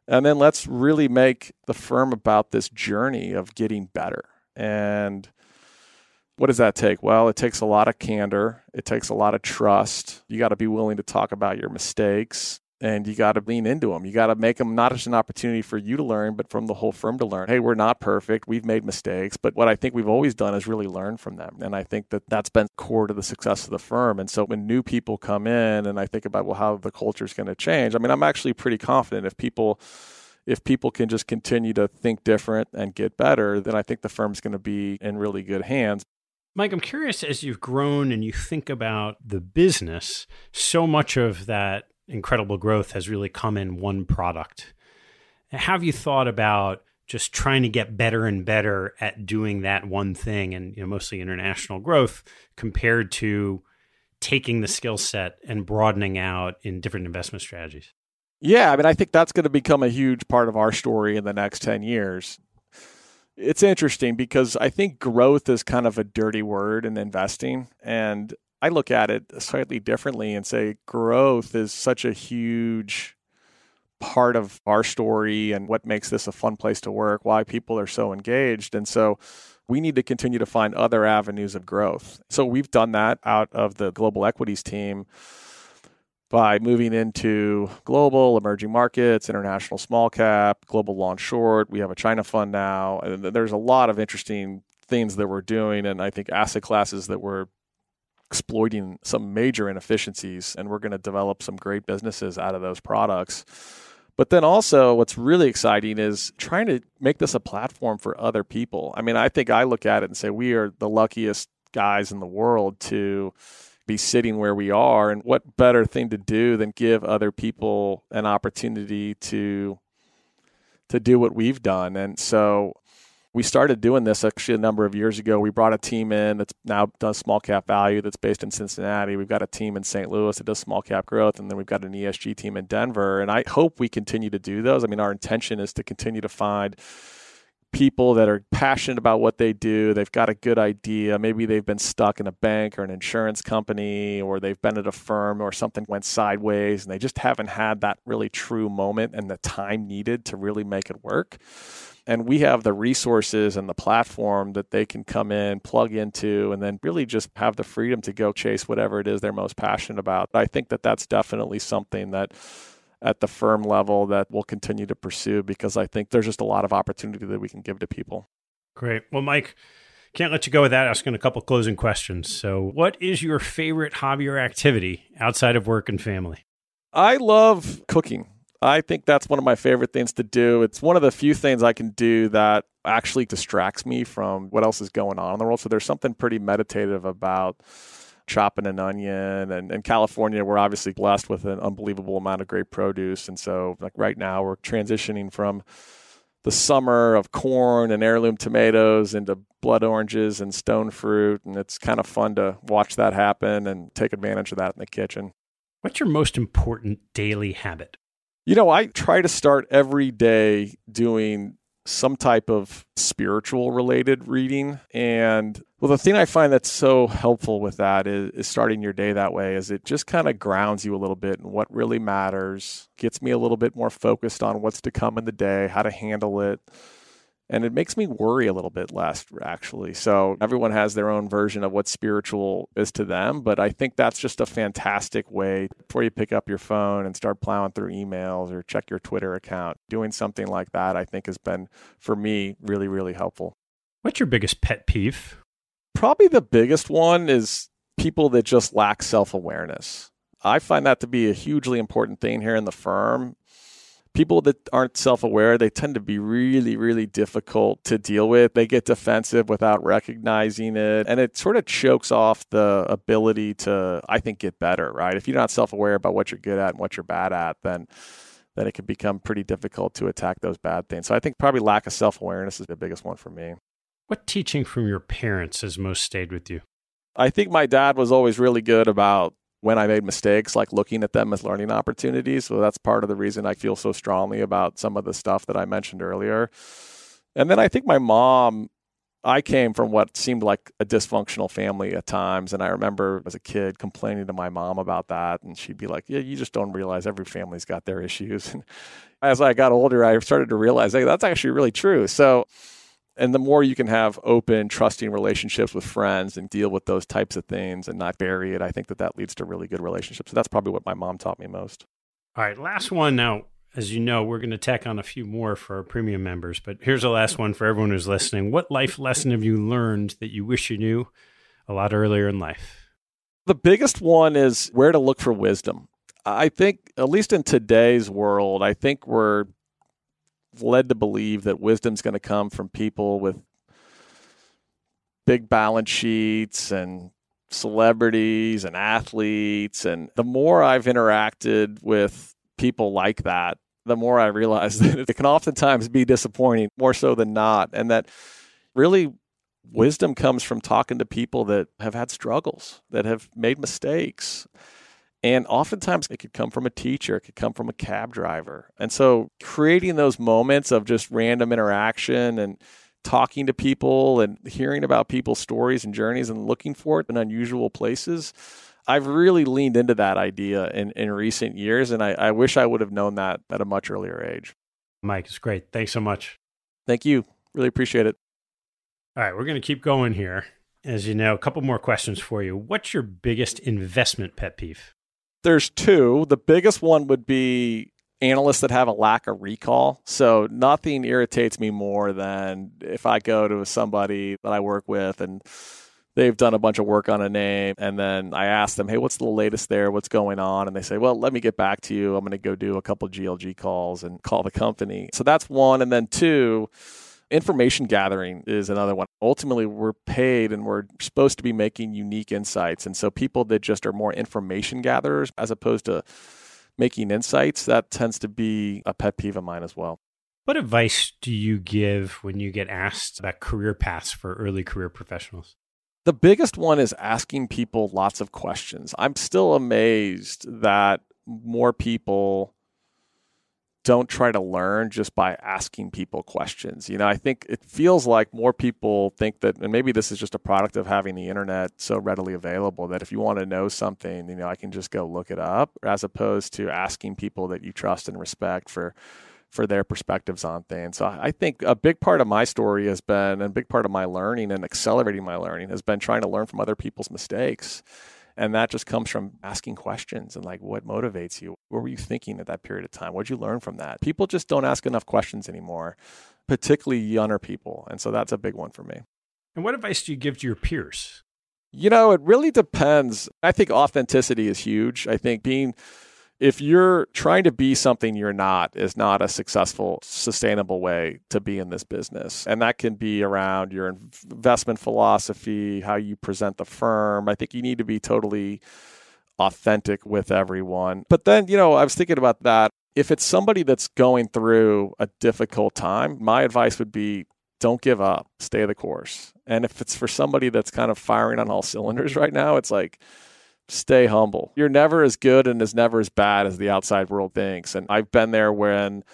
And then let's really make the firm about this journey of getting better. And what does that take? Well, it takes a lot of candor. It takes a lot of trust. You got to be willing to talk about your mistakes and you got to lean into them. You got to make them not just an opportunity for you to learn, but from the whole firm to learn. Hey, we're not perfect. We've made mistakes, but what I think we've always done is really learn from them. And I think that that's been core to the success of the firm. And so when new people come in and I think about, well, how the culture is going to change, I mean, I'm actually pretty confident if people if people can just continue to think different and get better, then I think the firm's going to be in really good hands. Mike, I'm curious as you've grown and you think about the business, so much of that incredible growth has really come in one product. Have you thought about just trying to get better and better at doing that one thing and you know, mostly international growth compared to taking the skill set and broadening out in different investment strategies? Yeah, I mean, I think that's going to become a huge part of our story in the next 10 years. It's interesting because I think growth is kind of a dirty word in investing. And I look at it slightly differently and say growth is such a huge part of our story and what makes this a fun place to work, why people are so engaged. And so we need to continue to find other avenues of growth. So we've done that out of the global equities team by moving into global emerging markets, international small cap, global long short. We have a China fund now. And there's a lot of interesting things that we're doing and I think asset classes that we're exploiting some major inefficiencies and we're going to develop some great businesses out of those products. But then also, what's really exciting is trying to make this a platform for other people. I mean, I think I look at it and say we are the luckiest guys in the world to be sitting where we are. And what better thing to do than give other people an opportunity to to do what we've done? And so we started doing this actually a number of years ago. We brought a team in that's now does small cap value that's based in Cincinnati. We've got a team in St. Louis that does small cap growth, and then we've got an ESG team in Denver. And I hope we continue to do those. I mean, our intention is to continue to find people that are passionate about what they do. They've got a good idea. Maybe they've been stuck in a bank or an insurance company, or they've been at a firm or something went sideways, and they just haven't had that really true moment and the time needed to really make it work and we have the resources and the platform that they can come in, plug into, and then really just have the freedom to go chase whatever it is they're most passionate about. I think that that's definitely something that at the firm level that we'll continue to pursue because I think there's just a lot of opportunity that we can give to people. Great. Well, Mike, can't let you go without asking a couple closing questions. So, what is your favorite hobby or activity outside of work and family? I love cooking. I think that's one of my favorite things to do. It's one of the few things I can do that actually distracts me from what else is going on in the world. So there's something pretty meditative about chopping an onion and in California we're obviously blessed with an unbelievable amount of great produce and so like right now we're transitioning from the summer of corn and heirloom tomatoes into blood oranges and stone fruit and it's kind of fun to watch that happen and take advantage of that in the kitchen. What's your most important daily habit? You know, I try to start every day doing some type of spiritual related reading. And well, the thing I find that's so helpful with that is, is starting your day that way is it just kind of grounds you a little bit in what really matters, gets me a little bit more focused on what's to come in the day, how to handle it and it makes me worry a little bit less actually. So everyone has their own version of what spiritual is to them but i think that's just a fantastic way before you pick up your phone and start plowing through emails or check your twitter account doing something like that i think has been for me really really helpful. What's your biggest pet peeve? Probably the biggest one is people that just lack self-awareness. I find that to be a hugely important thing here in the firm people that aren't self-aware they tend to be really really difficult to deal with. They get defensive without recognizing it and it sort of chokes off the ability to i think get better right? If you're not self-aware about what you're good at and what you're bad at then then it can become pretty difficult to attack those bad things. So i think probably lack of self-awareness is the biggest one for me. What teaching from your parents has most stayed with you? I think my dad was always really good about when I made mistakes, like looking at them as learning opportunities. So that's part of the reason I feel so strongly about some of the stuff that I mentioned earlier. And then I think my mom, I came from what seemed like a dysfunctional family at times. And I remember as a kid complaining to my mom about that. And she'd be like, Yeah, you just don't realize every family's got their issues. And as I got older, I started to realize, hey, that's actually really true. So, and the more you can have open, trusting relationships with friends and deal with those types of things and not bury it, I think that that leads to really good relationships. So that's probably what my mom taught me most. All right, last one now as you know, we're going to tack on a few more for our premium members, but here's the last one for everyone who's listening. What life lesson have you learned that you wish you knew a lot earlier in life? The biggest one is where to look for wisdom. I think, at least in today's world, I think we're led to believe that wisdom's going to come from people with big balance sheets and celebrities and athletes. And the more I've interacted with people like that, the more I realize that it can oftentimes be disappointing, more so than not. And that really wisdom comes from talking to people that have had struggles, that have made mistakes. And oftentimes it could come from a teacher, it could come from a cab driver. And so creating those moments of just random interaction and talking to people and hearing about people's stories and journeys and looking for it in unusual places I've really leaned into that idea in, in recent years, and I, I wish I would have known that at a much earlier age. Mike, it's great. Thanks so much. Thank you. Really appreciate it. All right, we're going to keep going here. As you know, a couple more questions for you. What's your biggest investment pet peeve? There's two. The biggest one would be analysts that have a lack of recall. So nothing irritates me more than if I go to somebody that I work with and they've done a bunch of work on a name and then i ask them hey what's the latest there? What's going on? And they say well let me get back to you. I'm going to go do a couple glg calls and call the company. So that's one. And then two information gathering is another one. Ultimately we're paid and we're supposed to be making unique insights. And so people that just are more information gatherers as opposed to making insights that tends to be a pet peeve of mine as well. What advice do you give when you get asked about career paths for early career professionals? The biggest one is asking people lots of questions. I'm still amazed that more people don't try to learn just by asking people questions. You know, I think it feels like more people think that, and maybe this is just a product of having the internet so readily available that if you want to know something, you know, I can just go look it up, as opposed to asking people that you trust and respect for for their perspectives on things. So I think a big part of my story has been, and a big part of my learning and accelerating my learning has been trying to learn from other people's mistakes. And that just comes from asking questions and like, what motivates you? What were you thinking at that period of time? What did you learn from that? People just don't ask enough questions anymore, particularly younger people. And so that's a big one for me. And what advice do you give to your peers? You know, it really depends. I think authenticity is huge. I think being if you're trying to be something you're not is not a successful sustainable way to be in this business. And that can be around your investment philosophy how you present the firm. I think you need to be totally authentic with everyone. But then you know i was thinking about that. If it's somebody that's going through a difficult time my advice would be don't give up. Stay the course. And if it's for somebody that's kind of firing on all cylinders right now it's like stay humble. You're never as good and is never as bad as the outside world thinks. And I've been there when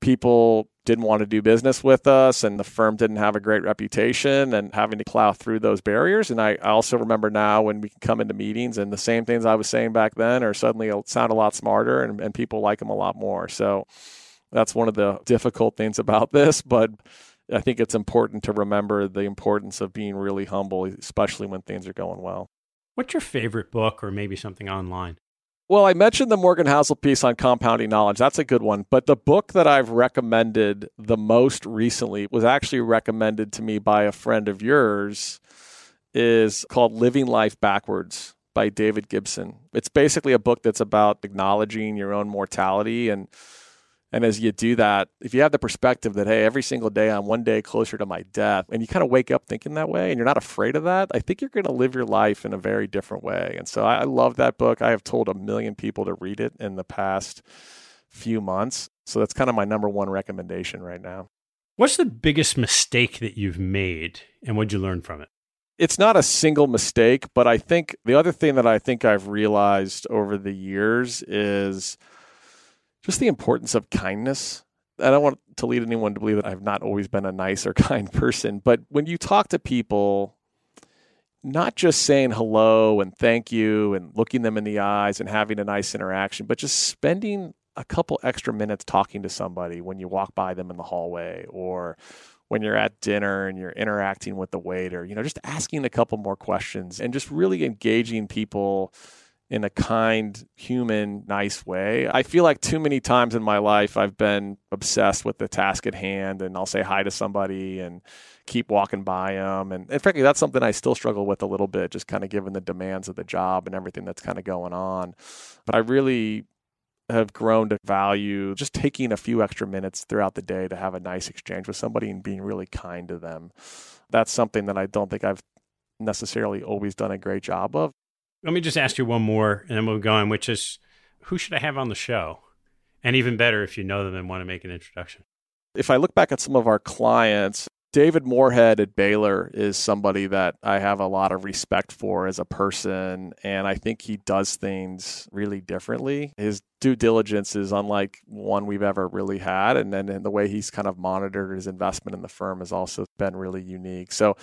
people didn't want to do business with us and the firm didn't have a great reputation and having to plow through those barriers. And I, also remember now when we can come into meetings and the same things I was saying back then are suddenly sound a lot smarter and, and people like them a lot more. So that's one of the difficult things about this. But I think it's important to remember the importance of being really humble, especially when things are going well. What's your favorite book or maybe something online? Well, I mentioned the Morgan Housel piece on compounding knowledge. That's a good one. But the book that I've recommended the most recently was actually recommended to me by a friend of yours is called Living Life Backwards by David Gibson. It's basically a book that's about acknowledging your own mortality and and as you do that, if you have the perspective that, hey, every single day I'm one day closer to my death, and you kind of wake up thinking that way and you're not afraid of that, I think you're going to live your life in a very different way. And so I, love that book. I have told a million people to read it in the past few months. So that's kind of my number one recommendation right now. What's the biggest mistake that you've made and what'd you learn from it? It's not a single mistake, but I think the other thing that I think I've realized over the years is just the importance of kindness. I don't want to lead anyone to believe that I've not always been a nice or kind person, but when you talk to people, not just saying hello and thank you and looking them in the eyes and having a nice interaction, but just spending a couple extra minutes talking to somebody when you walk by them in the hallway or when you're at dinner and you're interacting with the waiter, you know, just asking a couple more questions and just really engaging people in a kind, human, nice way. I feel like too many times in my life I've been obsessed with the task at hand and I'll say hi to somebody and keep walking by them. And, and frankly, that's something I still struggle with a little bit, just kind of given the demands of the job and everything that's kind of going on. But I really have grown to value just taking a few extra minutes throughout the day to have a nice exchange with somebody and being really kind to them. That's something that I don't think I've necessarily always done a great job of. Let me just ask you one more and then we'll go on, which is who should I have on the show? And even better if you know them and want to make an introduction. If I look back at some of our clients, David Moorhead at Baylor is somebody that I have a lot of respect for as a person, and I think he does things really differently. His due diligence is unlike one we've ever really had, and then the way he's kind of monitored his investment in the firm has also been really unique. So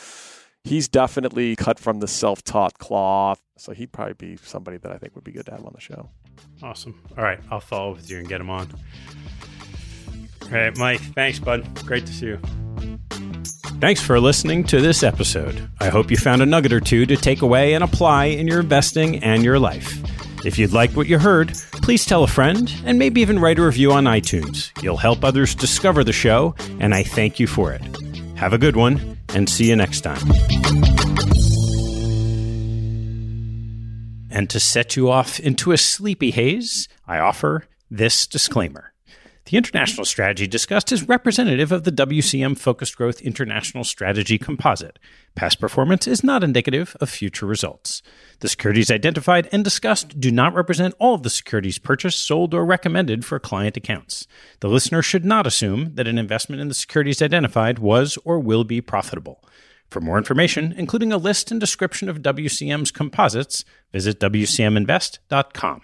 he's definitely cut from the self-taught cloth. So he'd probably be somebody that I think would be good to have on the show. Awesome. All right, I'll follow with you and get him on. All right, Mike. Thanks, bud. Great to see you. Thanks for listening to this episode. I hope you found a nugget or two to take away and apply in your investing and your life. If you'd like what you heard, please tell a friend and maybe even write a review on iTunes. You'll help others discover the show, and I thank you for it. Have a good one, and see you next time. And to set you off into a sleepy haze, I offer this disclaimer. The international strategy discussed is representative of the WCM Focused Growth International Strategy Composite. Past performance is not indicative of future results. The securities identified and discussed do not represent all of the securities purchased, sold, or recommended for client accounts. The listener should not assume that an investment in the securities identified was or will be profitable. For more information, including a list and description of WCM's composites, visit WCMinvest.com.